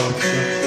Culture.